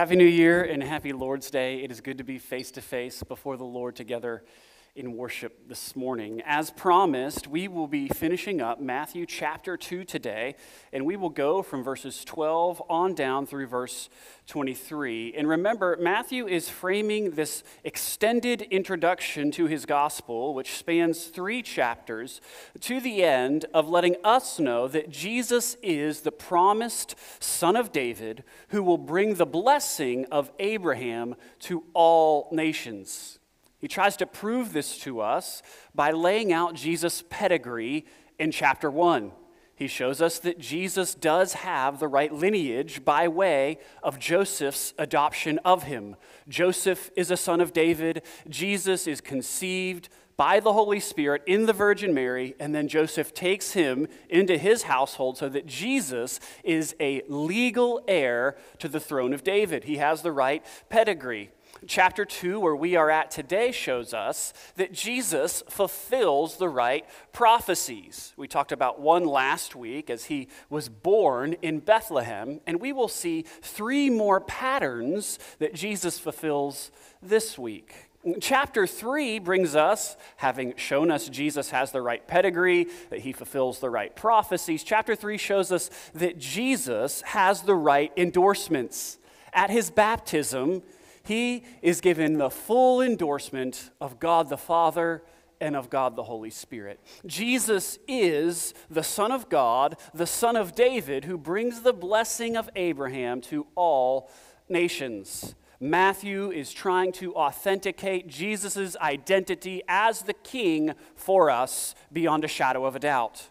Happy New Year and happy Lord's Day. It is good to be face to face before the Lord together in worship this morning. As promised, we will be finishing up Matthew chapter 2 today, and we will go from verses 12 on down through verse 23. And remember, Matthew is framing this extended introduction to his gospel, which spans three chapters, to the end of letting us know that Jesus is the promised Son of David who will bring the blessing of Abraham to all nations. He tries to prove this to us by laying out Jesus' pedigree in chapter 1. He shows us that Jesus does have the right lineage by way of Joseph's adoption of him. Joseph is a son of David. Jesus is conceived by the Holy Spirit in the Virgin Mary, and then Joseph takes him into his household so that Jesus is a legal heir to the throne of David. He has the right pedigree. Chapter 2, where we are at today, shows us that Jesus fulfills the right prophecies. We talked about one last week as he was born in Bethlehem, and we will see three more patterns that Jesus fulfills this week. Chapter 3 brings us, having shown us Jesus has the right pedigree, that he fulfills the right prophecies. Chapter 3 shows us that Jesus has the right endorsements. At his baptism, he is given the full endorsement of God the Father and of God the Holy Spirit. Jesus is the Son of God, the Son of David, who brings the blessing of Abraham to all nations. Matthew is trying to authenticate Jesus' identity as the king for us beyond a shadow of a doubt.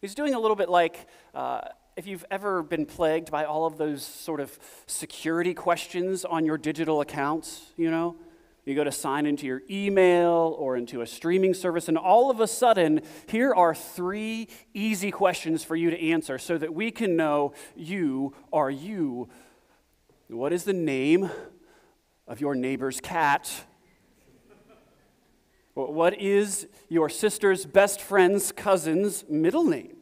He's doing a little bit like uh, if you've ever been plagued by all of those sort of security questions on your digital accounts, you know, you go to sign into your email or into a streaming service, and all of a sudden, here are three easy questions for you to answer so that we can know you are you. What is the name of your neighbor's cat? What is your sister's best friend's cousin's middle name?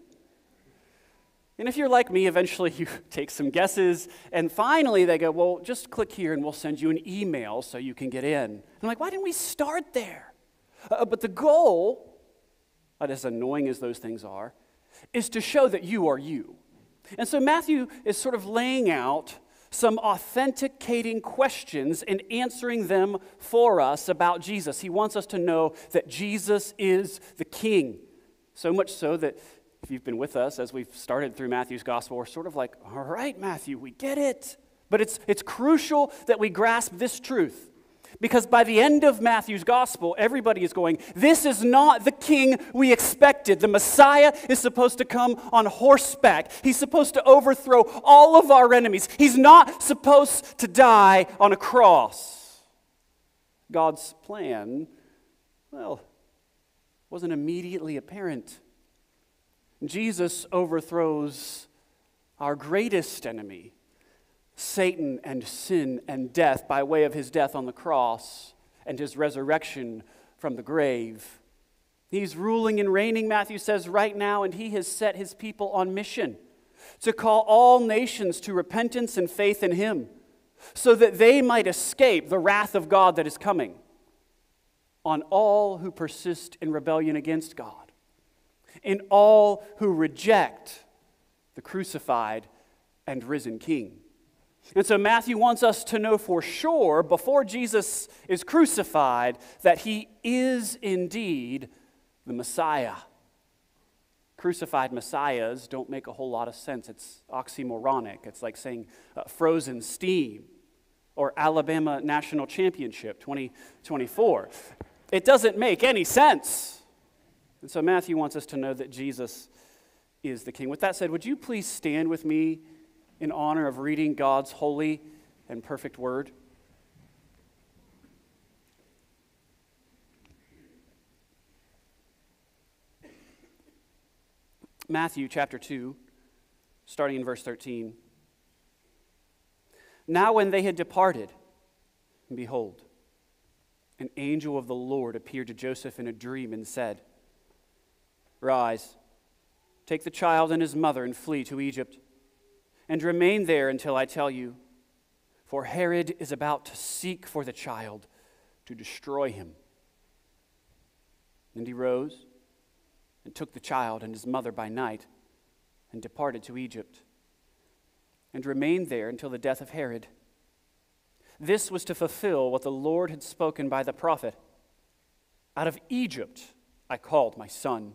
And if you're like me, eventually you take some guesses, and finally they go, Well, just click here and we'll send you an email so you can get in. And I'm like, Why didn't we start there? Uh, but the goal, as annoying as those things are, is to show that you are you. And so Matthew is sort of laying out some authenticating questions and answering them for us about Jesus. He wants us to know that Jesus is the King. So much so that if you've been with us as we've started through Matthew's gospel, we're sort of like, all right, Matthew, we get it. But it's, it's crucial that we grasp this truth. Because by the end of Matthew's gospel, everybody is going, This is not the king we expected. The Messiah is supposed to come on horseback. He's supposed to overthrow all of our enemies. He's not supposed to die on a cross. God's plan, well, wasn't immediately apparent. Jesus overthrows our greatest enemy, Satan and sin and death, by way of his death on the cross and his resurrection from the grave. He's ruling and reigning, Matthew says, right now, and he has set his people on mission to call all nations to repentance and faith in him so that they might escape the wrath of God that is coming on all who persist in rebellion against God in all who reject the crucified and risen King. And so Matthew wants us to know for sure, before Jesus is crucified, that he is indeed the Messiah. Crucified messiahs don't make a whole lot of sense. It's oxymoronic. It's like saying uh, frozen steam or Alabama National Championship 2024. It doesn't make any sense. And so Matthew wants us to know that Jesus is the King. With that said, would you please stand with me in honor of reading God's holy and perfect word? Matthew chapter 2, starting in verse 13. Now, when they had departed, behold, an angel of the Lord appeared to Joseph in a dream and said, Rise, take the child and his mother and flee to Egypt, and remain there until I tell you. for Herod is about to seek for the child to destroy him. And he rose and took the child and his mother by night and departed to Egypt and remained there until the death of Herod. This was to fulfill what the Lord had spoken by the prophet Out of Egypt I called my son.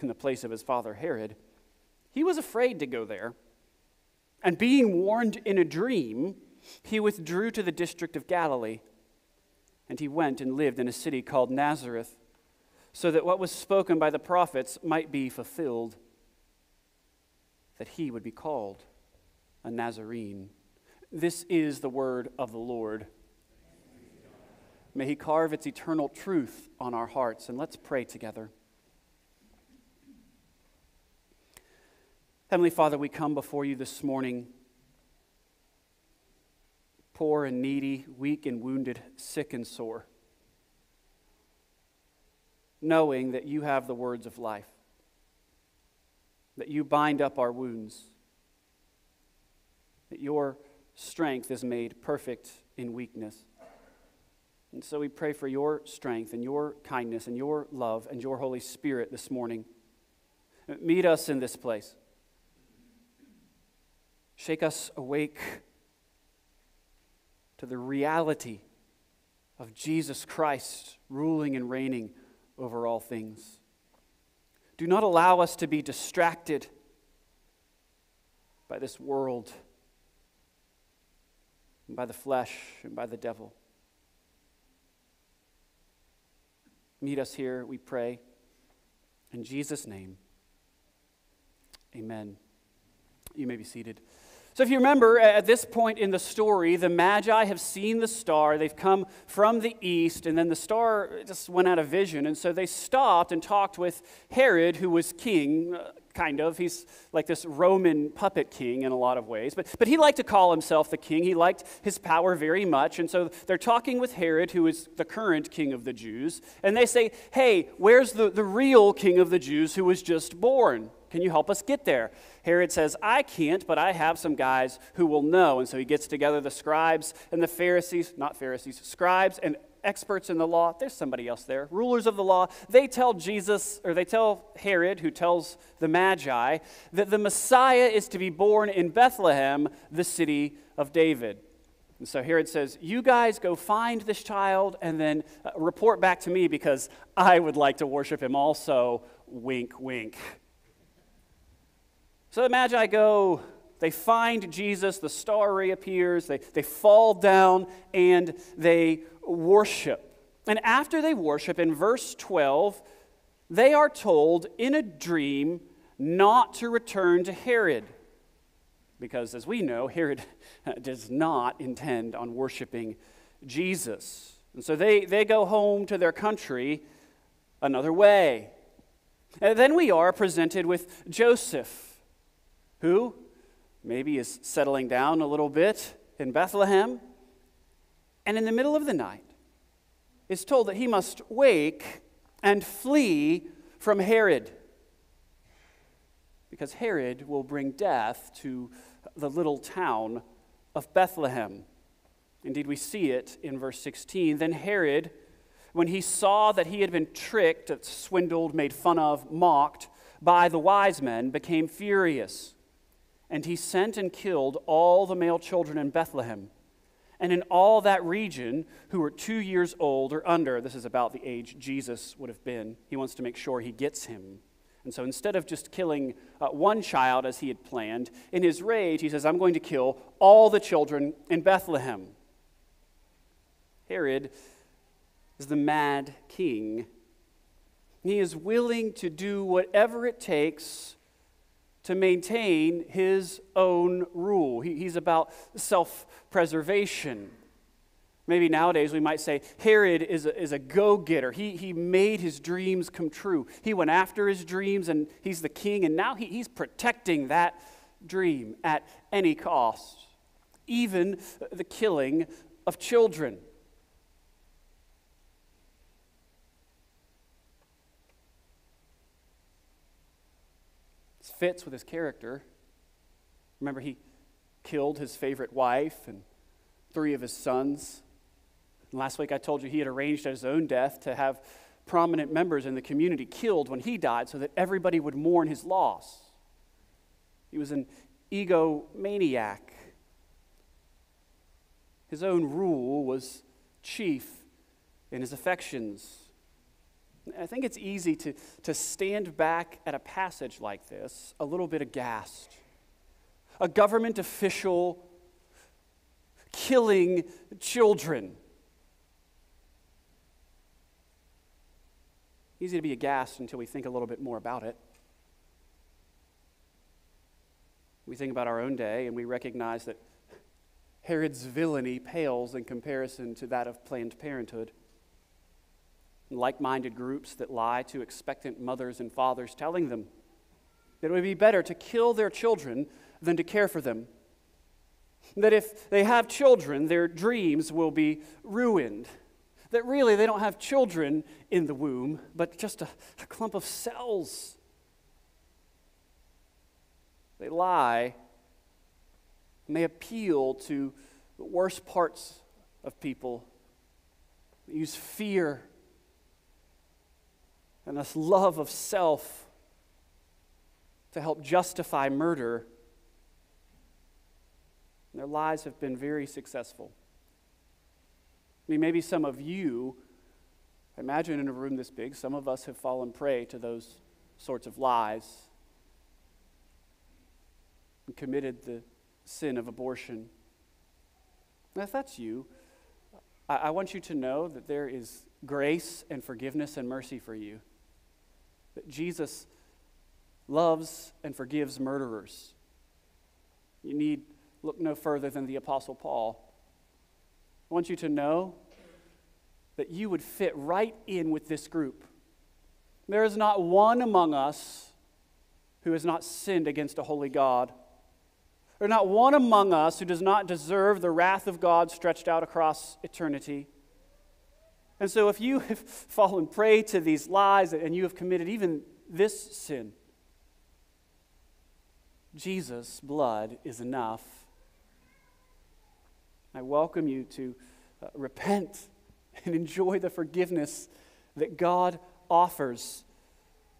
in the place of his father Herod, he was afraid to go there. And being warned in a dream, he withdrew to the district of Galilee, and he went and lived in a city called Nazareth, so that what was spoken by the prophets might be fulfilled, that he would be called a Nazarene. This is the word of the Lord. May he carve its eternal truth on our hearts, and let's pray together. Heavenly Father, we come before you this morning poor and needy, weak and wounded, sick and sore, knowing that you have the words of life, that you bind up our wounds, that your strength is made perfect in weakness. And so we pray for your strength and your kindness and your love and your Holy Spirit this morning. Meet us in this place. Shake us awake to the reality of Jesus Christ ruling and reigning over all things. Do not allow us to be distracted by this world, and by the flesh, and by the devil. Meet us here, we pray. In Jesus' name, amen. You may be seated. So, if you remember, at this point in the story, the Magi have seen the star. They've come from the east, and then the star just went out of vision. And so they stopped and talked with Herod, who was king, uh, kind of. He's like this Roman puppet king in a lot of ways. But, but he liked to call himself the king. He liked his power very much. And so they're talking with Herod, who is the current king of the Jews. And they say, Hey, where's the, the real king of the Jews who was just born? Can you help us get there? Herod says, I can't, but I have some guys who will know. And so he gets together the scribes and the Pharisees, not Pharisees, scribes and experts in the law. There's somebody else there, rulers of the law. They tell Jesus, or they tell Herod, who tells the Magi, that the Messiah is to be born in Bethlehem, the city of David. And so Herod says, You guys go find this child and then uh, report back to me because I would like to worship him also. Wink, wink. So the Magi go, they find Jesus, the star reappears, they, they fall down, and they worship. And after they worship, in verse 12, they are told in a dream not to return to Herod. Because, as we know, Herod does not intend on worshiping Jesus. And so they, they go home to their country another way. And then we are presented with Joseph who maybe is settling down a little bit in Bethlehem, and in the middle of the night is told that he must wake and flee from Herod. Because Herod will bring death to the little town of Bethlehem. Indeed, we see it in verse 16. Then Herod, when he saw that he had been tricked, swindled, made fun of, mocked by the wise men, became furious and he sent and killed all the male children in Bethlehem and in all that region who were two years old or under. This is about the age Jesus would have been. He wants to make sure he gets him. And so instead of just killing uh, one child as he had planned, in his rage, he says, I'm going to kill all the children in Bethlehem. Herod is the mad king. He is willing to do whatever it takes to maintain his own rule. He, he's about self preservation. Maybe nowadays we might say Herod is a, is a go getter. He, he made his dreams come true. He went after his dreams and he's the king, and now he, he's protecting that dream at any cost, even the killing of children. Fits with his character. Remember, he killed his favorite wife and three of his sons. And last week I told you he had arranged at his own death to have prominent members in the community killed when he died so that everybody would mourn his loss. He was an egomaniac. His own rule was chief in his affections. I think it's easy to, to stand back at a passage like this a little bit aghast. A government official killing children. Easy to be aghast until we think a little bit more about it. We think about our own day and we recognize that Herod's villainy pales in comparison to that of Planned Parenthood like minded groups that lie to expectant mothers and fathers, telling them that it would be better to kill their children than to care for them. That if they have children, their dreams will be ruined. That really they don't have children in the womb, but just a, a clump of cells. They lie and they appeal to the worst parts of people. They use fear and this love of self to help justify murder. And their lives have been very successful. I mean, maybe some of you, imagine in a room this big, some of us have fallen prey to those sorts of lies and committed the sin of abortion. And if that's you, I, I want you to know that there is grace and forgiveness and mercy for you that Jesus loves and forgives murderers. You need look no further than the Apostle Paul. I want you to know that you would fit right in with this group. There is not one among us who has not sinned against a holy God. There's not one among us who does not deserve the wrath of God stretched out across eternity. And so, if you have fallen prey to these lies and you have committed even this sin, Jesus' blood is enough. I welcome you to uh, repent and enjoy the forgiveness that God offers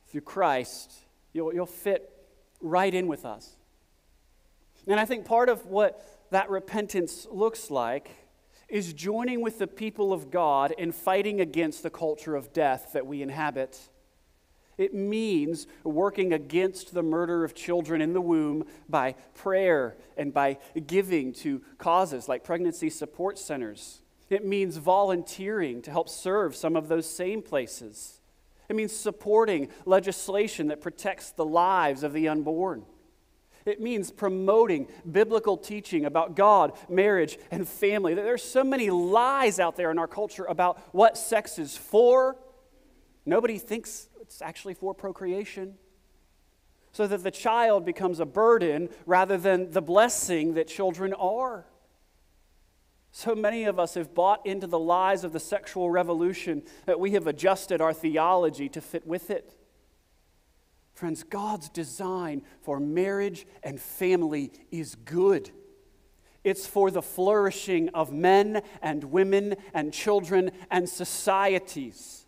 through Christ. You'll, you'll fit right in with us. And I think part of what that repentance looks like is joining with the people of God in fighting against the culture of death that we inhabit. It means working against the murder of children in the womb by prayer and by giving to causes like pregnancy support centers. It means volunteering to help serve some of those same places. It means supporting legislation that protects the lives of the unborn. It means promoting biblical teaching about God, marriage, and family. There's so many lies out there in our culture about what sex is for. Nobody thinks it's actually for procreation. So that the child becomes a burden rather than the blessing that children are. So many of us have bought into the lies of the sexual revolution that we have adjusted our theology to fit with it. Friends, God's design for marriage and family is good. It's for the flourishing of men and women and children and societies.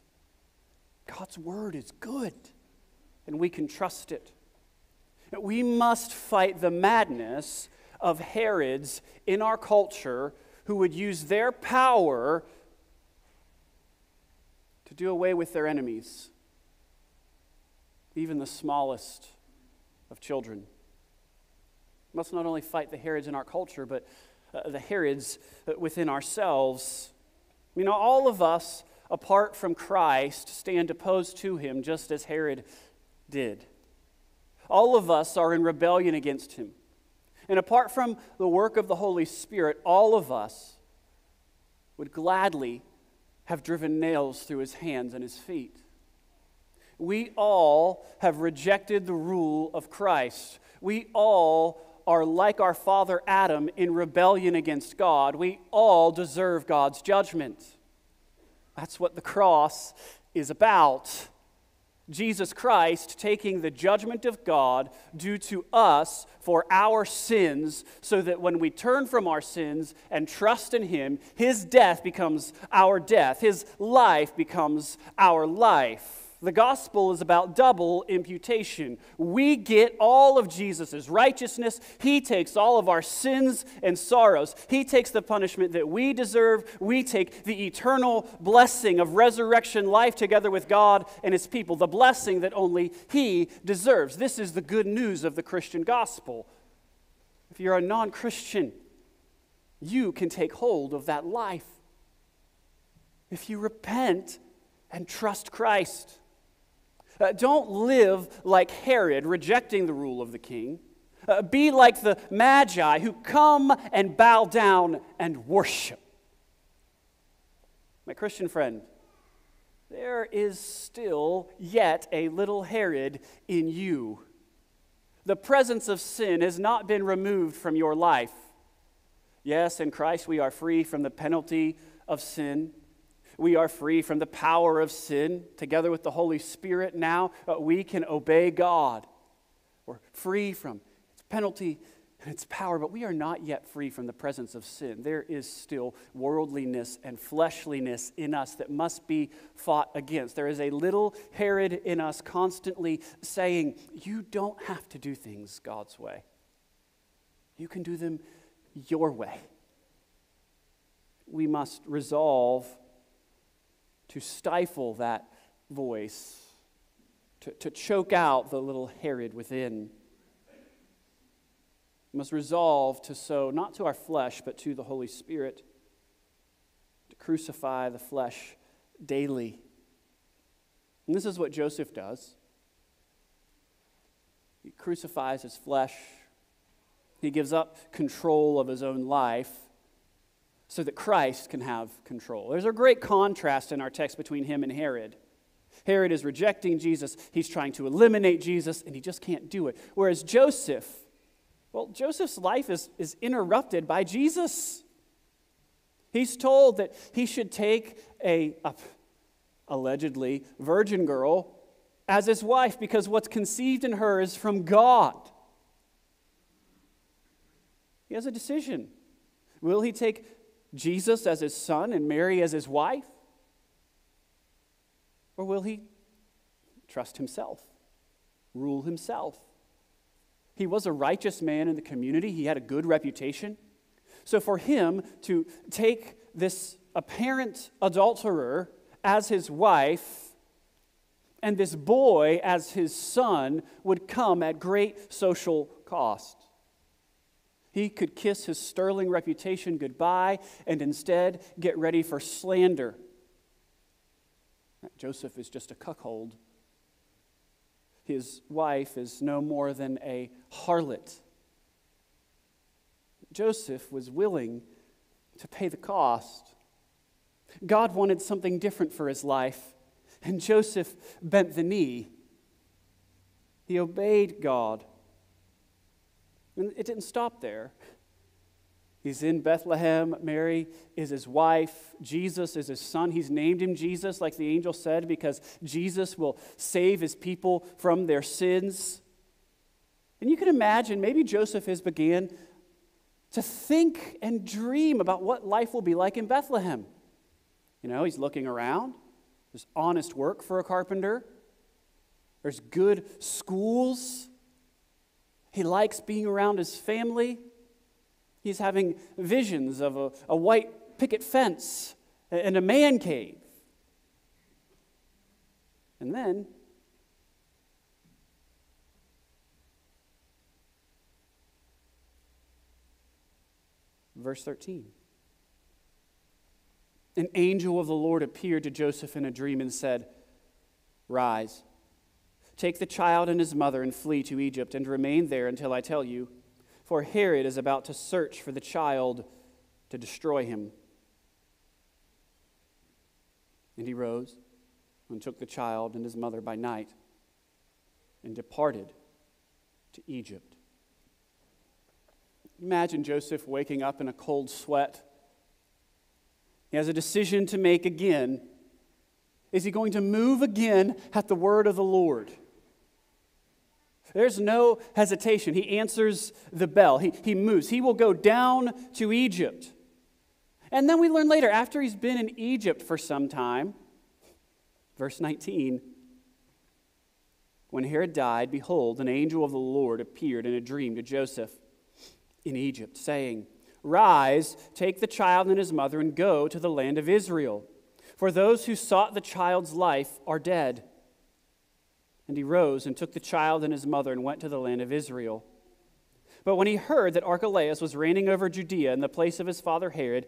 God's word is good, and we can trust it. We must fight the madness of Herods in our culture who would use their power to do away with their enemies, even the smallest of children. We must not only fight the Herods in our culture, but uh, the Herods within ourselves. You know, all of us, apart from Christ, stand opposed to him, just as Herod did. All of us are in rebellion against him. And apart from the work of the Holy Spirit, all of us would gladly have driven nails through his hands and his feet. We all have rejected the rule of Christ. We all are like our father Adam in rebellion against God. We all deserve God's judgment. That's what the cross is about. Jesus Christ taking the judgment of God due to us for our sins, so that when we turn from our sins and trust in Him, His death becomes our death, His life becomes our life. The gospel is about double imputation. We get all of Jesus' righteousness. He takes all of our sins and sorrows. He takes the punishment that we deserve. We take the eternal blessing of resurrection life together with God and His people, the blessing that only He deserves. This is the good news of the Christian gospel. If you're a non Christian, you can take hold of that life. If you repent and trust Christ. Uh, don't live like Herod, rejecting the rule of the king. Uh, be like the Magi who come and bow down and worship. My Christian friend, there is still yet a little Herod in you. The presence of sin has not been removed from your life. Yes, in Christ we are free from the penalty of sin. We are free from the power of sin. Together with the Holy Spirit, now uh, we can obey God. We're free from its penalty and its power, but we are not yet free from the presence of sin. There is still worldliness and fleshliness in us that must be fought against. There is a little Herod in us constantly saying, You don't have to do things God's way, you can do them your way. We must resolve to stifle that voice, to, to choke out the little Herod within. We must resolve to sow not to our flesh, but to the Holy Spirit, to crucify the flesh daily. And this is what Joseph does. He crucifies his flesh. He gives up control of his own life so that Christ can have control. There's a great contrast in our text between him and Herod. Herod is rejecting Jesus, he's trying to eliminate Jesus, and he just can't do it. Whereas Joseph, well, Joseph's life is, is interrupted by Jesus. He's told that he should take a, a allegedly virgin girl as his wife because what's conceived in her is from God. He has a decision. Will he take Jesus as his son and Mary as his wife? Or will he trust himself, rule himself? He was a righteous man in the community, he had a good reputation. So for him to take this apparent adulterer as his wife and this boy as his son would come at great social cost. He could kiss his sterling reputation goodbye and instead get ready for slander. Joseph is just a cuckold. His wife is no more than a harlot. Joseph was willing to pay the cost. God wanted something different for his life, and Joseph bent the knee. He obeyed God. And it didn't stop there. He's in Bethlehem. Mary is his wife. Jesus is his son. He's named him Jesus, like the angel said, because Jesus will save his people from their sins. And you can imagine, maybe Joseph has began to think and dream about what life will be like in Bethlehem. You know, he's looking around. There's honest work for a carpenter. There's good schools. He likes being around his family. He's having visions of a, a white picket fence and a man cave. And then verse 13. An angel of the Lord appeared to Joseph in a dream and said, Rise, take the child and his mother and flee to Egypt and remain there until I tell you, for Herod is about to search for the child to destroy him. And he rose and took the child and his mother by night and departed to Egypt. Imagine Joseph waking up in a cold sweat. He has a decision to make again. Is he going to move again at the word of the Lord? There's no hesitation. He answers the bell, he, he moves. He will go down to Egypt. And then we learn later, after he's been in Egypt for some time, verse 19, when Herod died, behold, an angel of the Lord appeared in a dream to Joseph in Egypt, saying, Rise, take the child and his mother, and go to the land of Israel. For those who sought the child's life are dead. And he rose and took the child and his mother and went to the land of Israel. But when he heard that Archelaus was reigning over Judea in the place of his father Herod,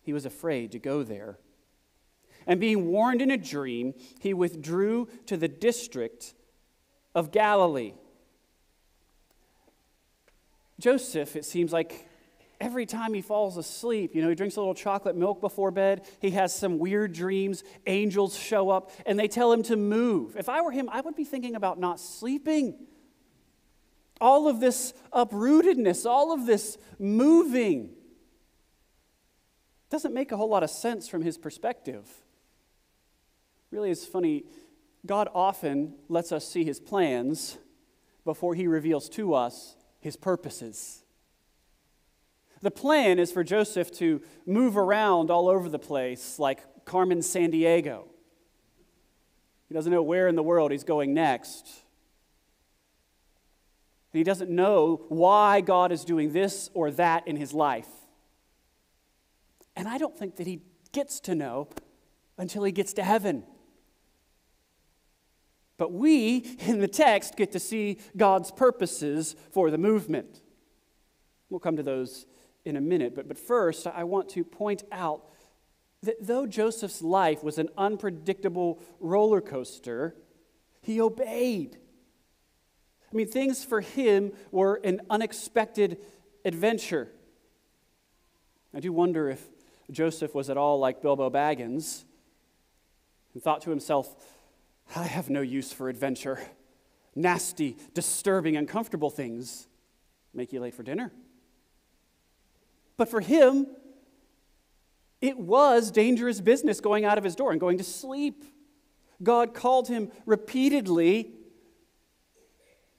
he was afraid to go there. And being warned in a dream, he withdrew to the district of Galilee. Joseph, it seems like every time he falls asleep, you know, he drinks a little chocolate milk before bed, he has some weird dreams, angels show up, and they tell him to move. If I were him, I would be thinking about not sleeping. All of this uprootedness, all of this moving doesn't make a whole lot of sense from his perspective. Really, it's funny. God often lets us see his plans before he reveals to us his purposes. The plan is for Joseph to move around all over the place like Carmen Sandiego. He doesn't know where in the world he's going next. And he doesn't know why God is doing this or that in his life. And I don't think that he gets to know until he gets to heaven. But we, in the text, get to see God's purposes for the movement. We'll come to those in a minute. But, but first, I want to point out that though Joseph's life was an unpredictable roller coaster, he obeyed. I mean, things for him were an unexpected adventure. I do wonder if Joseph was at all like Bilbo Baggins and thought to himself, I have no use for adventure. Nasty, disturbing, uncomfortable things make you late for dinner. But for him, it was dangerous business going out of his door and going to sleep. God called him repeatedly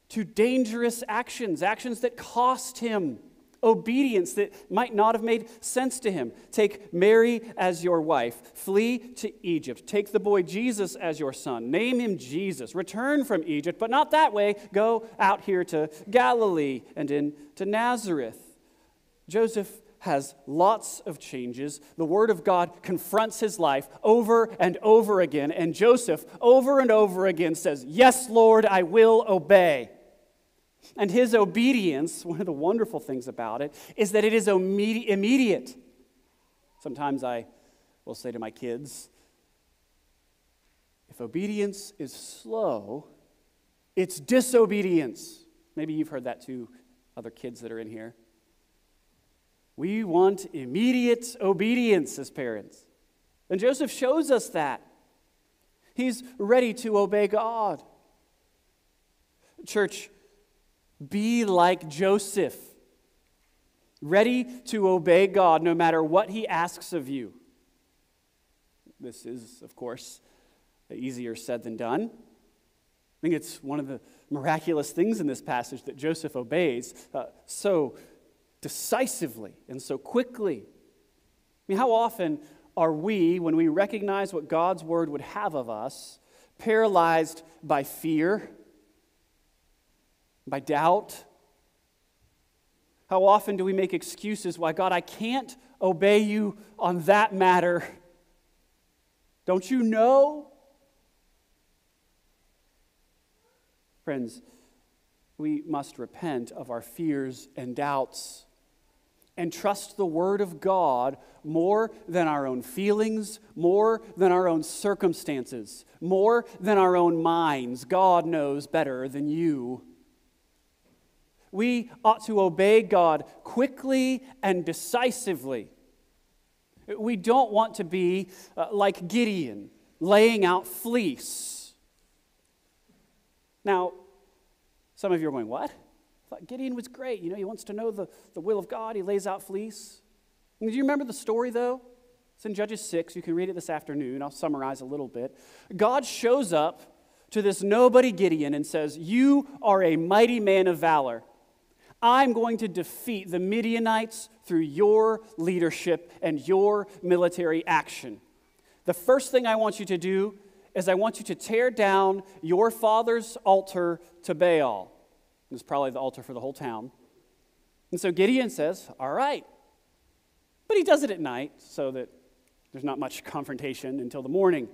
to dangerous actions, actions that cost him obedience that might not have made sense to him. Take Mary as your wife. Flee to Egypt. Take the boy Jesus as your son. Name him Jesus. Return from Egypt, but not that way. Go out here to Galilee and into Nazareth. Joseph has lots of changes. The Word of God confronts his life over and over again, and Joseph over and over again says, Yes, Lord, I will obey. And his obedience, one of the wonderful things about it, is that it is immediate. Sometimes I will say to my kids, if obedience is slow, it's disobedience. Maybe you've heard that too, other kids that are in here. We want immediate obedience as parents. And Joseph shows us that. He's ready to obey God. Church, be like Joseph, ready to obey God no matter what he asks of you. This is, of course, easier said than done. I think it's one of the miraculous things in this passage that Joseph obeys uh, so decisively and so quickly. I mean, how often are we, when we recognize what God's word would have of us, paralyzed by fear? by doubt? How often do we make excuses why, God, I can't obey you on that matter? Don't you know? Friends, we must repent of our fears and doubts and trust the Word of God more than our own feelings, more than our own circumstances, more than our own minds. God knows better than you. We ought to obey God quickly and decisively. We don't want to be uh, like Gideon, laying out fleece. Now, some of you are going, What? Gideon was great. You know, he wants to know the, the will of God, he lays out fleece. And do you remember the story, though? It's in Judges 6. You can read it this afternoon. I'll summarize a little bit. God shows up to this nobody Gideon and says, You are a mighty man of valor. I'm going to defeat the Midianites through your leadership and your military action. The first thing I want you to do is I want you to tear down your father's altar to Baal. It's probably the altar for the whole town. And so Gideon says, All right. But he does it at night so that there's not much confrontation until the morning.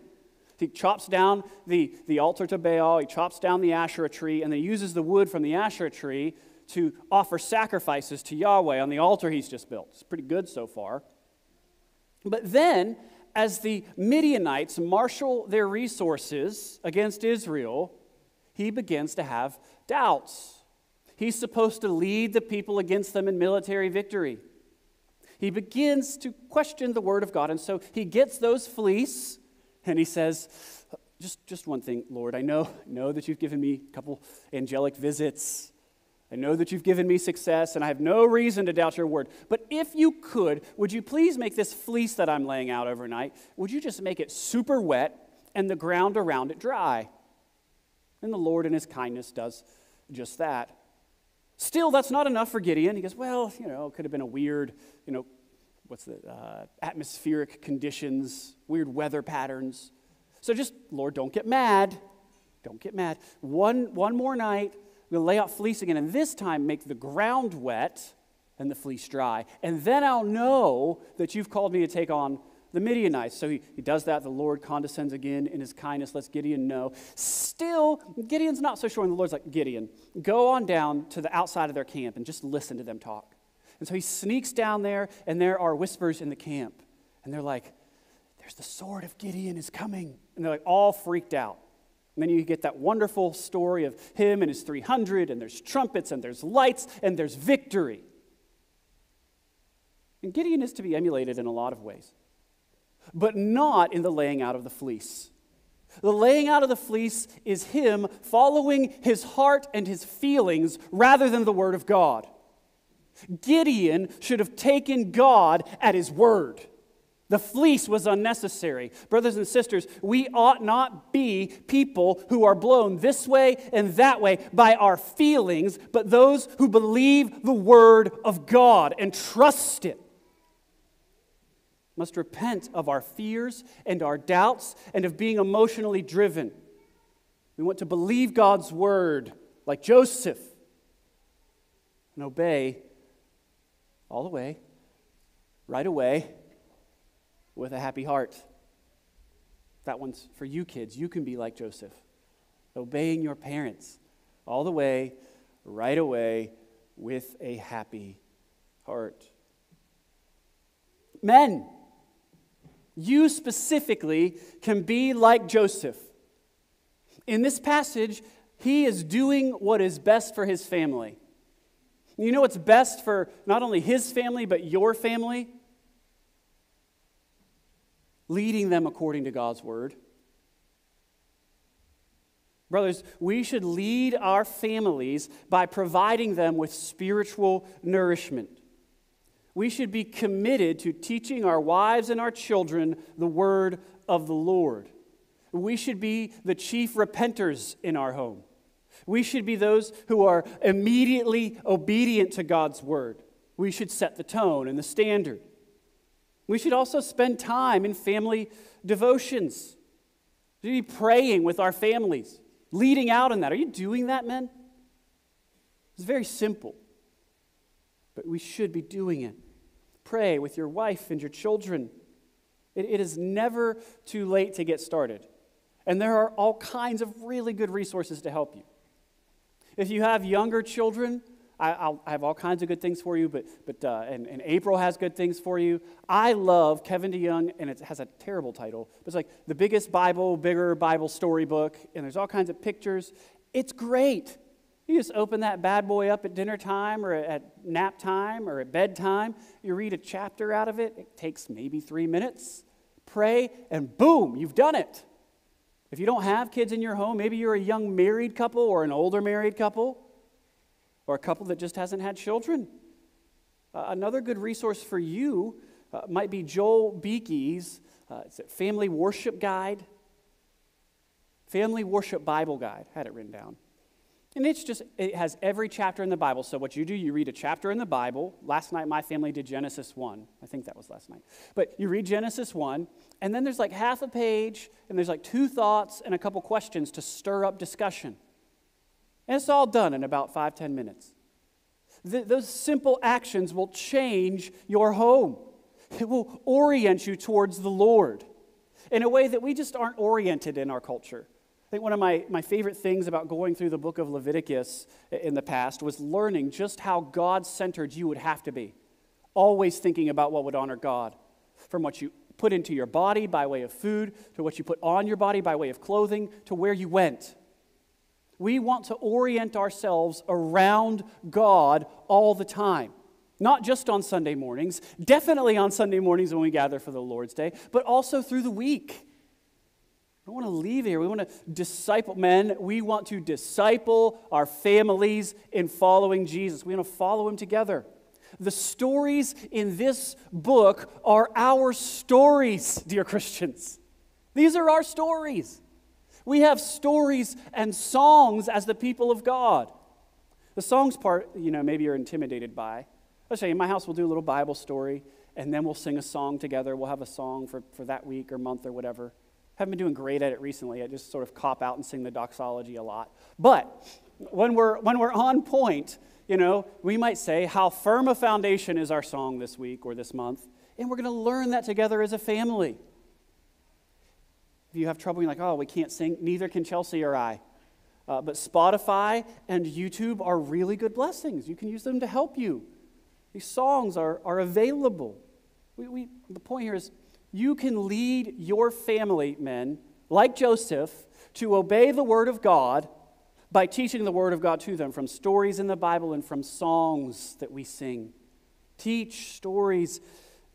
He chops down the, the altar to Baal, he chops down the Asherah tree, and then uses the wood from the Asherah tree to offer sacrifices to Yahweh on the altar he's just built. It's pretty good so far. But then, as the Midianites marshal their resources against Israel, he begins to have doubts. He's supposed to lead the people against them in military victory. He begins to question the word of God, and so he gets those fleece and he says, just, just one thing, Lord. I know, know that you've given me a couple angelic visits. I know that you've given me success, and I have no reason to doubt your word. But if you could, would you please make this fleece that I'm laying out overnight, would you just make it super wet and the ground around it dry? And the Lord, in his kindness, does just that. Still, that's not enough for Gideon. He goes, Well, you know, it could have been a weird, you know, what's the uh, atmospheric conditions, weird weather patterns. So just, Lord, don't get mad. Don't get mad. One, one more night, I'm going to lay out fleece again, and this time make the ground wet and the fleece dry. And then I'll know that you've called me to take on the Midianites. So he, he does that. The Lord condescends again in his kindness, lets Gideon know. Still, Gideon's not so sure, and the Lord's like, Gideon, go on down to the outside of their camp and just listen to them talk. And so he sneaks down there, and there are whispers in the camp. And they're like, There's the sword of Gideon is coming. And they're like all freaked out. And then you get that wonderful story of him and his 300, and there's trumpets, and there's lights, and there's victory. And Gideon is to be emulated in a lot of ways, but not in the laying out of the fleece. The laying out of the fleece is him following his heart and his feelings rather than the word of God. Gideon should have taken God at his word. The fleece was unnecessary. Brothers and sisters, we ought not be people who are blown this way and that way by our feelings, but those who believe the word of God and trust it. Must repent of our fears and our doubts and of being emotionally driven. We want to believe God's word like Joseph and obey all the way, right away with a happy heart. That one's for you kids. You can be like Joseph, obeying your parents all the way, right away, with a happy heart. Men, you specifically can be like Joseph. In this passage, he is doing what is best for his family. You know what's best for not only his family, but your family? leading them according to God's word. Brothers, we should lead our families by providing them with spiritual nourishment. We should be committed to teaching our wives and our children the word of the Lord. We should be the chief repenters in our home. We should be those who are immediately obedient to God's word. We should set the tone and the standard. We should also spend time in family devotions. We should be praying with our families, leading out in that. Are you doing that, men? It's very simple, but we should be doing it. Pray with your wife and your children. it, it is never too late to get started. And there are all kinds of really good resources to help you. If you have younger children, I, I have all kinds of good things for you, but, but uh, and, and April has good things for you. I love Kevin DeYoung, and it has a terrible title, but it's like the biggest Bible, bigger Bible storybook, and there's all kinds of pictures. It's great. You just open that bad boy up at dinner time or at nap time or at bedtime. You read a chapter out of it. It takes maybe three minutes. Pray, and boom, you've done it. If you don't have kids in your home, maybe you're a young married couple or an older married couple or a couple that just hasn't had children. Uh, another good resource for you uh, might be Joel Beeke's uh, Family Worship Guide. Family Worship Bible Guide. I had it written down. And it's just, it has every chapter in the Bible. So, what you do, you read a chapter in the Bible. Last night, my family did Genesis 1. I think that was last night. But you read Genesis 1, and then there's like half a page, and there's like two thoughts and a couple questions to stir up discussion. And it's all done in about five, ten minutes. Th- those simple actions will change your home, it will orient you towards the Lord in a way that we just aren't oriented in our culture. I think one of my, my favorite things about going through the book of Leviticus in the past was learning just how God centered you would have to be. Always thinking about what would honor God. From what you put into your body by way of food, to what you put on your body by way of clothing, to where you went. We want to orient ourselves around God all the time. Not just on Sunday mornings, definitely on Sunday mornings when we gather for the Lord's Day, but also through the week. We want to leave here. We want to disciple men. We want to disciple our families in following Jesus. We want to follow him together. The stories in this book are our stories, dear Christians. These are our stories. We have stories and songs as the people of God. The songs part, you know, maybe you're intimidated by. I'll show you, in my house, we'll do a little Bible story, and then we'll sing a song together. We'll have a song for, for that week or month or whatever. Haven't been doing great at it recently. I just sort of cop out and sing the doxology a lot. But when we're, when we're on point, you know, we might say, How firm a foundation is our song this week or this month? And we're going to learn that together as a family. If you have trouble, you're like, oh, we can't sing, neither can Chelsea or I. Uh, but Spotify and YouTube are really good blessings. You can use them to help you. These songs are, are available. We, we, the point here is you can lead your family, men, like Joseph, to obey the Word of God by teaching the Word of God to them from stories in the Bible and from songs that we sing. Teach stories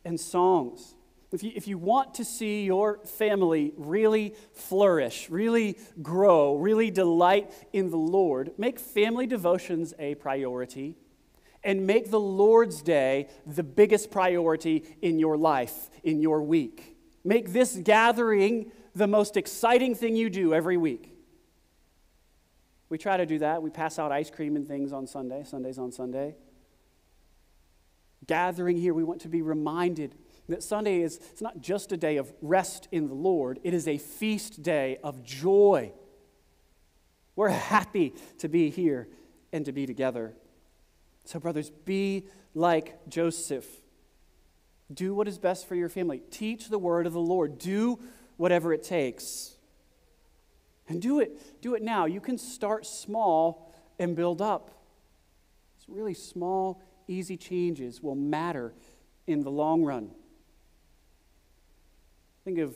and songs. If you, if you want to see your family really flourish, really grow, really delight in the Lord, make family devotions a priority and make the Lord's Day the biggest priority in your life, in your week. Make this gathering the most exciting thing you do every week. We try to do that. We pass out ice cream and things on Sunday, Sundays on Sunday. Gathering here, we want to be reminded that Sunday is it's not just a day of rest in the Lord, it is a feast day of joy. We're happy to be here and to be together. So, brothers, be like Joseph. Do what is best for your family. Teach the word of the Lord. Do whatever it takes. And do it, do it now. You can start small and build up. It's really small, easy changes will matter in the long run. Think of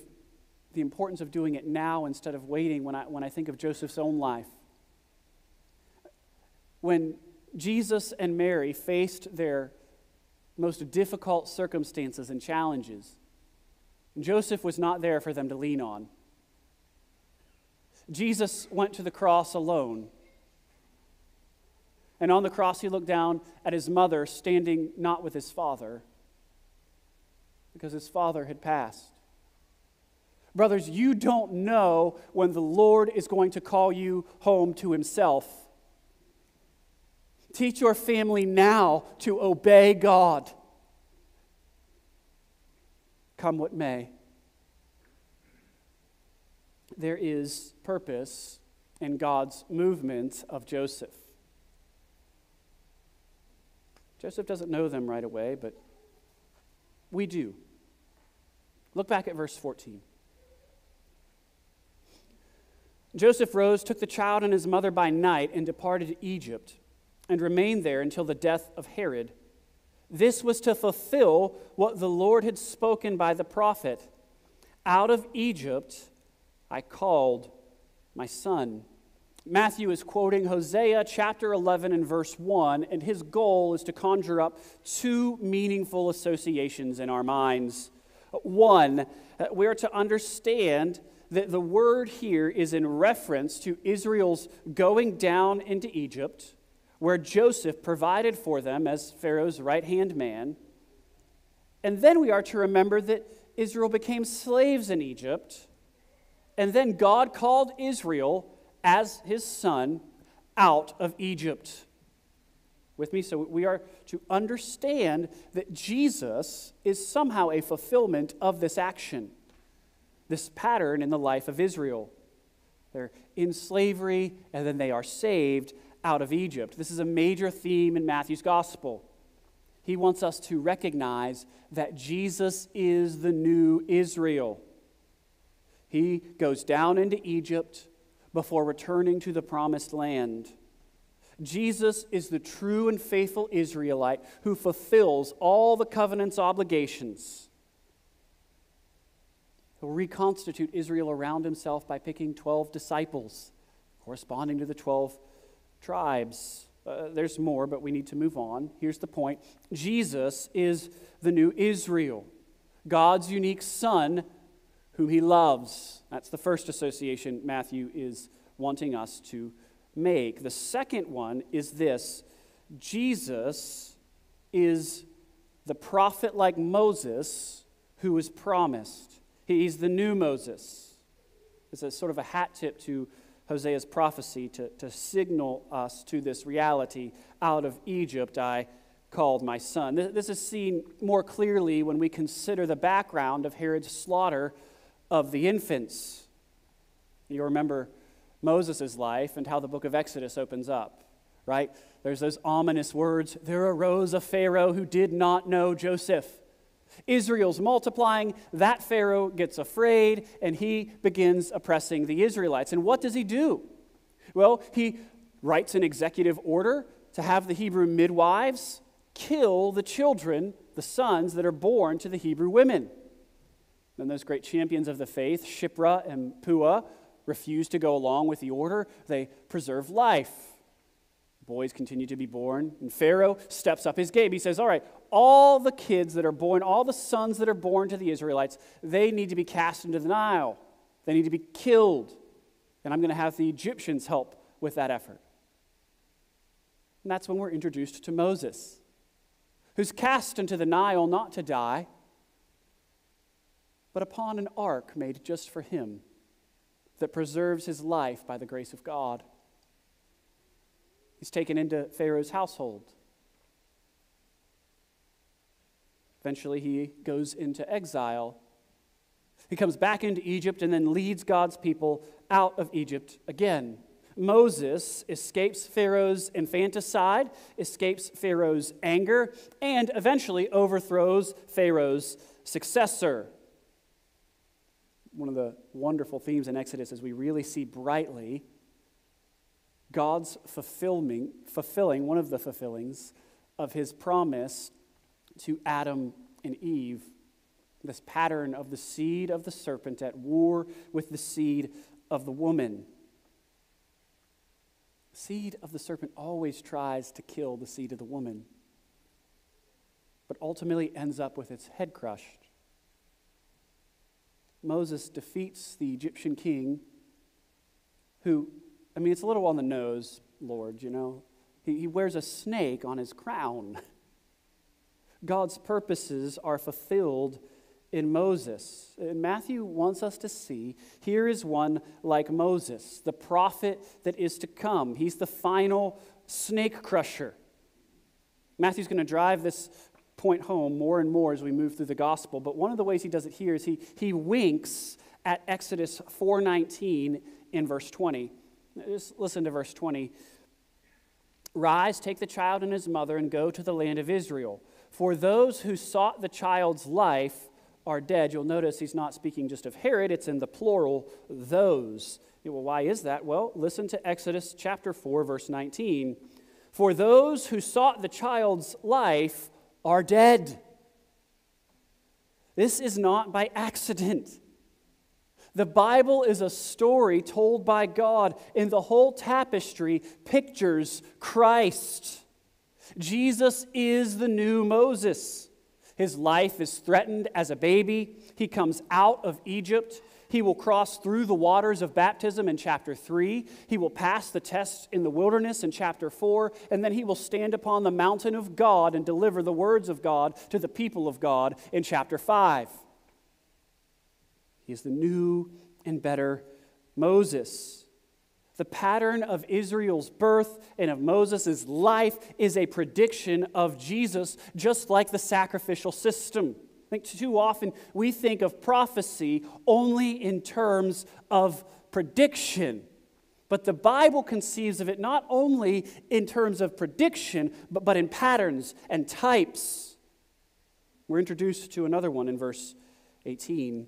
the importance of doing it now instead of waiting when I, when I think of Joseph's own life. When Jesus and Mary faced their most difficult circumstances and challenges, Joseph was not there for them to lean on. Jesus went to the cross alone. And on the cross, he looked down at his mother standing not with his father because his father had passed. Brothers, you don't know when the Lord is going to call you home to Himself. Teach your family now to obey God. Come what may. There is purpose in God's movement of Joseph. Joseph doesn't know them right away, but we do. Look back at verse 14. Joseph rose, took the child and his mother by night, and departed to Egypt, and remained there until the death of Herod. This was to fulfill what the Lord had spoken by the prophet Out of Egypt I called my son. Matthew is quoting Hosea chapter 11 and verse 1, and his goal is to conjure up two meaningful associations in our minds. One, uh, we are to understand that the word here is in reference to Israel's going down into Egypt, where Joseph provided for them as Pharaoh's right hand man. And then we are to remember that Israel became slaves in Egypt, and then God called Israel as his son out of Egypt. With me? So we are to understand that Jesus is somehow a fulfillment of this action, this pattern in the life of Israel. They're in slavery and then they are saved out of Egypt. This is a major theme in Matthew's gospel. He wants us to recognize that Jesus is the new Israel. He goes down into Egypt before returning to the promised land. Jesus is the true and faithful Israelite who fulfills all the covenant's obligations. He'll reconstitute Israel around himself by picking 12 disciples, corresponding to the 12 tribes. Uh, there's more, but we need to move on. Here's the point Jesus is the new Israel, God's unique Son whom he loves. That's the first association Matthew is wanting us to make. The second one is this Jesus is the prophet like Moses who was promised. He's the new Moses. It's a sort of a hat tip to Hosea's prophecy to, to signal us to this reality. Out of Egypt I called my son. This is seen more clearly when we consider the background of Herod's slaughter of the infants. You remember Moses' life and how the book of Exodus opens up, right? There's those ominous words there arose a Pharaoh who did not know Joseph. Israel's multiplying, that Pharaoh gets afraid, and he begins oppressing the Israelites. And what does he do? Well, he writes an executive order to have the Hebrew midwives kill the children, the sons that are born to the Hebrew women. Then those great champions of the faith, Shiphrah and Puah, refuse to go along with the order. They preserve life. Boys continue to be born. And Pharaoh steps up his game. He says, All right, all the kids that are born, all the sons that are born to the Israelites, they need to be cast into the Nile. They need to be killed. And I'm going to have the Egyptians help with that effort. And that's when we're introduced to Moses, who's cast into the Nile not to die, but upon an ark made just for him that preserves his life by the grace of God. He's taken into Pharaoh's household. Eventually, he goes into exile. He comes back into Egypt and then leads God's people out of Egypt again. Moses escapes Pharaoh's infanticide, escapes Pharaoh's anger, and eventually overthrows Pharaoh's successor one of the wonderful themes in Exodus is we really see brightly God's fulfilling, fulfilling one of the fulfillings of his promise to Adam and Eve. This pattern of the seed of the serpent at war with the seed of the woman. The seed of the serpent always tries to kill the seed of the woman, but ultimately ends up with its head crushed. Moses defeats the Egyptian king, who, I mean, it's a little on the nose, Lord, you know. He, he wears a snake on his crown. God's purposes are fulfilled in Moses. And Matthew wants us to see here is one like Moses, the prophet that is to come. He's the final snake crusher. Matthew's going to drive this point home more and more as we move through the gospel. But one of the ways he does it here is he, he winks at Exodus 4:19 in verse 20. Just listen to verse 20. Rise, take the child and his mother, and go to the land of Israel. For those who sought the child's life are dead. You'll notice he's not speaking just of Herod, it's in the plural, those. Well, why is that? Well, listen to Exodus chapter 4, verse 19. For those who sought the child's life are dead. This is not by accident. The Bible is a story told by God, and the whole tapestry pictures Christ. Jesus is the new Moses. His life is threatened as a baby. He comes out of Egypt. He will cross through the waters of baptism in chapter 3. He will pass the test in the wilderness in chapter 4. And then he will stand upon the mountain of God and deliver the words of God to the people of God in chapter 5. He is the new and better Moses. The pattern of Israel's birth and of Moses' life is a prediction of Jesus, just like the sacrificial system. I think too often we think of prophecy only in terms of prediction. But the Bible conceives of it not only in terms of prediction, but, but in patterns and types. We're introduced to another one in verse 18.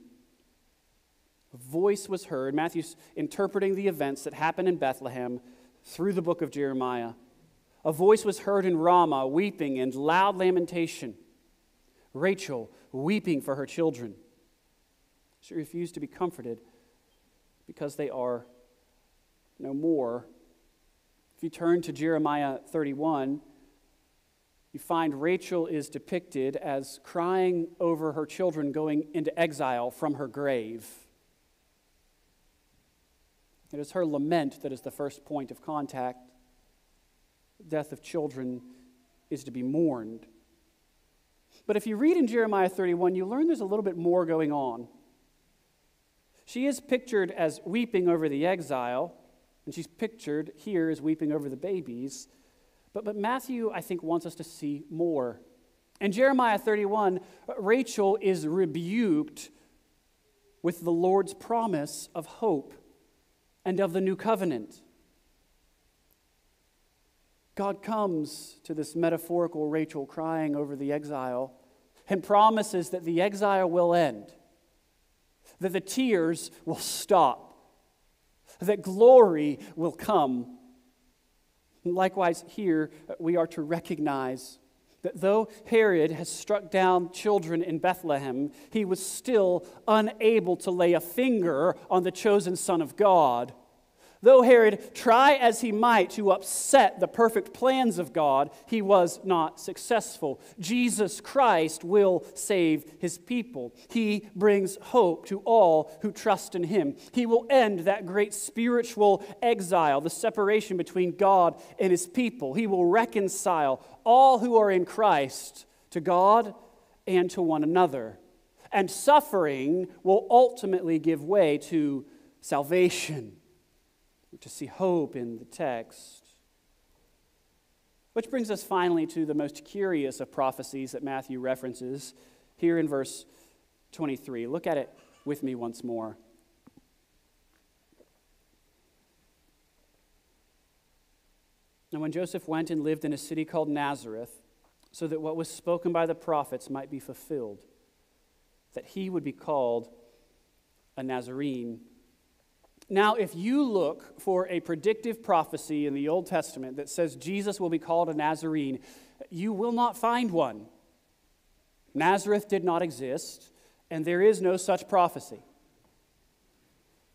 A voice was heard. Matthew's interpreting the events that happened in Bethlehem through the book of Jeremiah. A voice was heard in Ramah, weeping and loud lamentation. Rachel weeping for her children. She refused to be comforted because they are no more. If you turn to Jeremiah 31, you find Rachel is depicted as crying over her children going into exile from her grave. It is her lament that is the first point of contact. Death of children is to be mourned. But if you read in Jeremiah 31, you learn there's a little bit more going on. She is pictured as weeping over the exile, and she's pictured here as weeping over the babies. But, but Matthew, I think, wants us to see more. In Jeremiah 31, Rachel is rebuked with the Lord's promise of hope and of the new covenant. God comes to this metaphorical Rachel crying over the exile and promises that the exile will end, that the tears will stop, that glory will come. likewise, here we are to recognize that though Herod has struck down children in Bethlehem, he was still unable to lay a finger on the chosen Son of God. Though Herod try as he might to upset the perfect plans of God, he was not successful. Jesus Christ will save his people. He brings hope to all who trust in him. He will end that great spiritual exile, the separation between God and his people. He will reconcile all who are in Christ to God and to one another. And suffering will ultimately give way to salvation to see hope in the text. Which brings us finally to the most curious of prophecies that Matthew references here in verse 23. Look at it with me once more. Now, when Joseph went and lived in a city called Nazareth, so that what was spoken by the prophets might be fulfilled, that he would be called a Nazarene. Now, if you look for a predictive prophecy in the Old Testament that says Jesus will be called a Nazarene, you will not find one. Nazareth did not exist, and there is no such prophecy.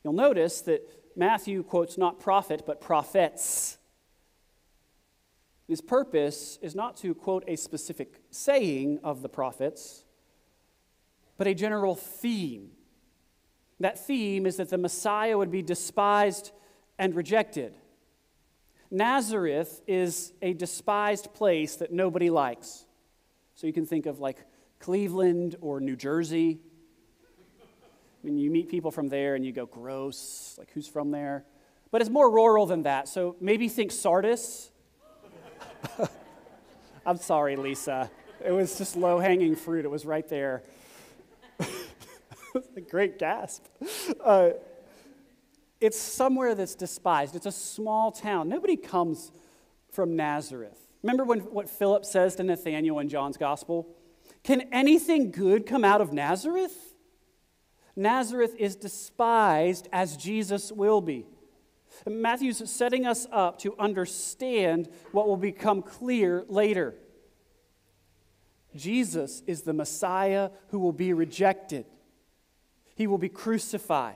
You'll notice that Matthew quotes not prophet, but prophets. His purpose is not to quote a specific saying of the prophets, but a general theme that theme is that the Messiah would be despised and rejected. Nazareth is a despised place that nobody likes. So you can think of like Cleveland or New Jersey. When you meet people from there and you go, gross, like who's from there? But it's more rural than that. So maybe think Sardis. I'm sorry, Lisa. It was just low hanging fruit, it was right there. a great gasp. Uh, it's somewhere that's despised. It's a small town. Nobody comes from Nazareth. Remember when, what Philip says to Nathanael in John's gospel? Can anything good come out of Nazareth? Nazareth is despised as Jesus will be. Matthew's setting us up to understand what will become clear later. Jesus is the Messiah who will be rejected, he will be crucified.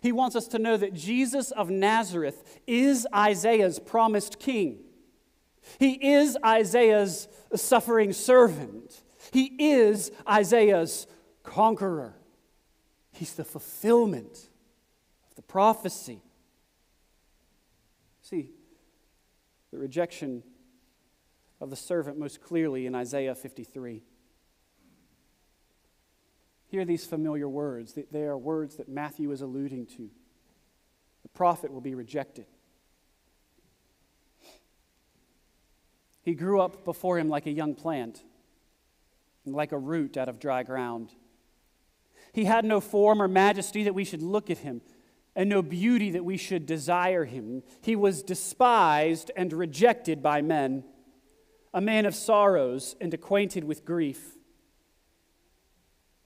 He wants us to know that Jesus of Nazareth is Isaiah's promised king. He is Isaiah's suffering servant. He is Isaiah's conqueror. He's the fulfillment of the prophecy. See, the rejection of the servant most clearly in Isaiah 53. Hear these familiar words. They are words that Matthew is alluding to. The prophet will be rejected. He grew up before him like a young plant, like a root out of dry ground. He had no form or majesty that we should look at him, and no beauty that we should desire him. He was despised and rejected by men, a man of sorrows and acquainted with grief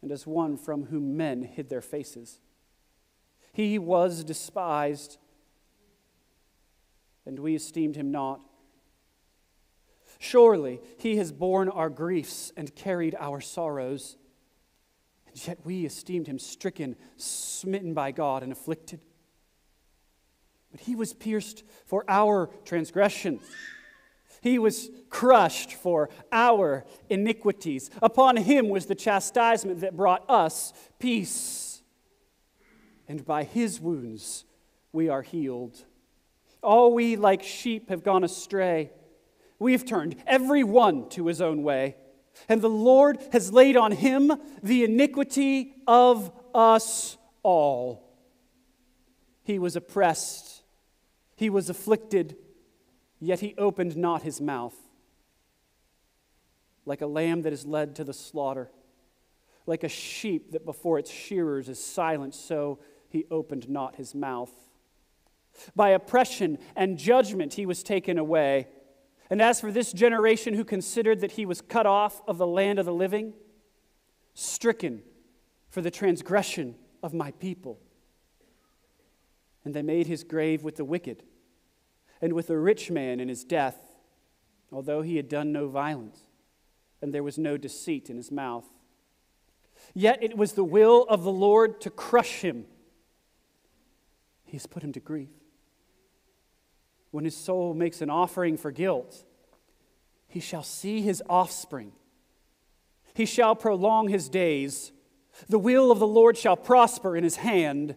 and as one from whom men hid their faces. He was despised, and we esteemed him not. Surely he has borne our griefs and carried our sorrows, and yet we esteemed him stricken, smitten by God, and afflicted. But he was pierced for our transgressions. He was crushed for our iniquities. Upon him was the chastisement that brought us peace. And by his wounds we are healed. All we like sheep have gone astray. We have turned every one to his own way. And the Lord has laid on him the iniquity of us all. He was oppressed, he was afflicted Yet he opened not his mouth. Like a lamb that is led to the slaughter, like a sheep that before its shearers is silent, so he opened not his mouth. By oppression and judgment he was taken away. And as for this generation who considered that he was cut off of the land of the living, stricken for the transgression of my people. And they made his grave with the wicked and with a rich man in his death, although he had done no violence, and there was no deceit in his mouth. Yet it was the will of the Lord to crush him. He has put him to grief. When his soul makes an offering for guilt, he shall see his offspring. He shall prolong his days. The will of the Lord shall prosper in his hand.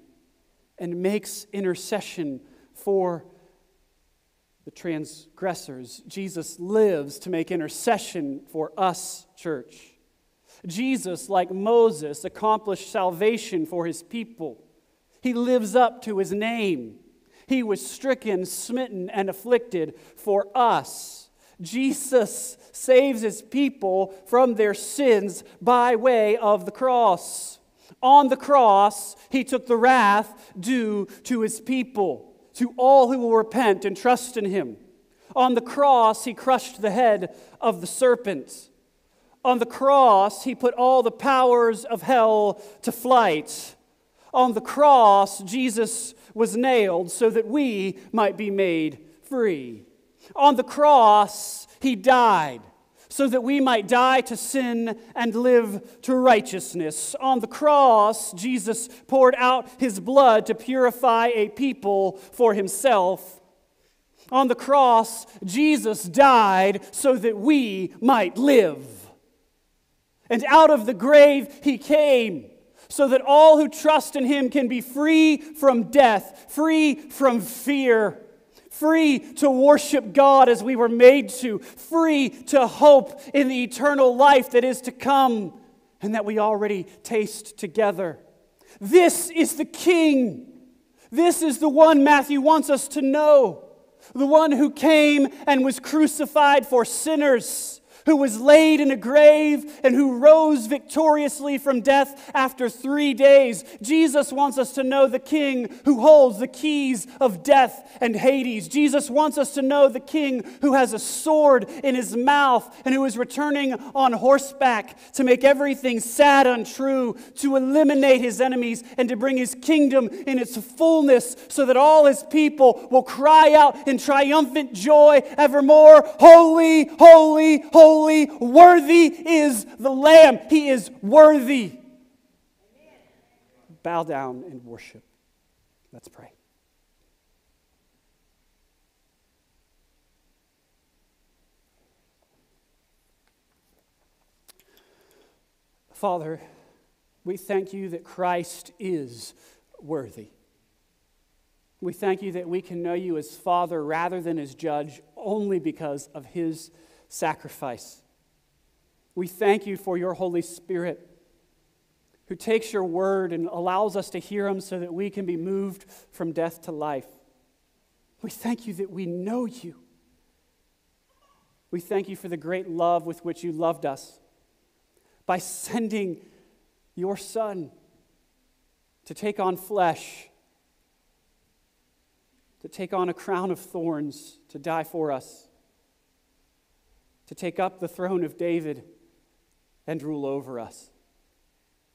and makes intercession for the transgressors. Jesus lives to make intercession for us, church. Jesus, like Moses, accomplished salvation for his people. He lives up to his name. He was stricken, smitten, and afflicted for us. Jesus saves his people from their sins by way of the cross. On the cross, he took the wrath due to his people, to all who will repent and trust in him. On the cross, he crushed the head of the serpent. On the cross, he put all the powers of hell to flight. On the cross, Jesus was nailed so that we might be made free. On the cross, he died so that we might die to sin and live to righteousness. On the cross, Jesus poured out his blood to purify a people for himself. On the cross, Jesus died so that we might live. And out of the grave, he came so that all who trust in him can be free from death, free from fear free to worship God as we were made to, free to hope in the eternal life that is to come and that we already taste together. This is the King. This is the one Matthew wants us to know. The one who came and was crucified for sinners who was laid in a grave and who rose victoriously from death after three days. Jesus wants us to know the King who holds the keys of death and Hades. Jesus wants us to know the King who has a sword in his mouth and who is returning on horseback to make everything sad untrue, to eliminate his enemies, and to bring his kingdom in its fullness so that all his people will cry out in triumphant joy evermore Holy, holy, holy holy, worthy is the Lamb. He is worthy. Bow down and worship. Let's pray. Father, we thank you that Christ is worthy. We thank you that we can know you as Father rather than as Judge only because of his sacrifice. We thank you for your Holy Spirit who takes your word and allows us to hear him so that we can be moved from death to life. We thank you that we know you. We thank you for the great love with which you loved us by sending your Son to take on flesh, to take on a crown of thorns, to die for us to take up the throne of David and rule over us.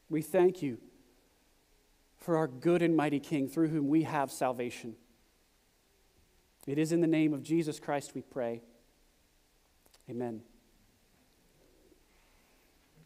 We thank you for our good and mighty King through whom we have salvation. It is in the name of Jesus Christ we pray. Amen.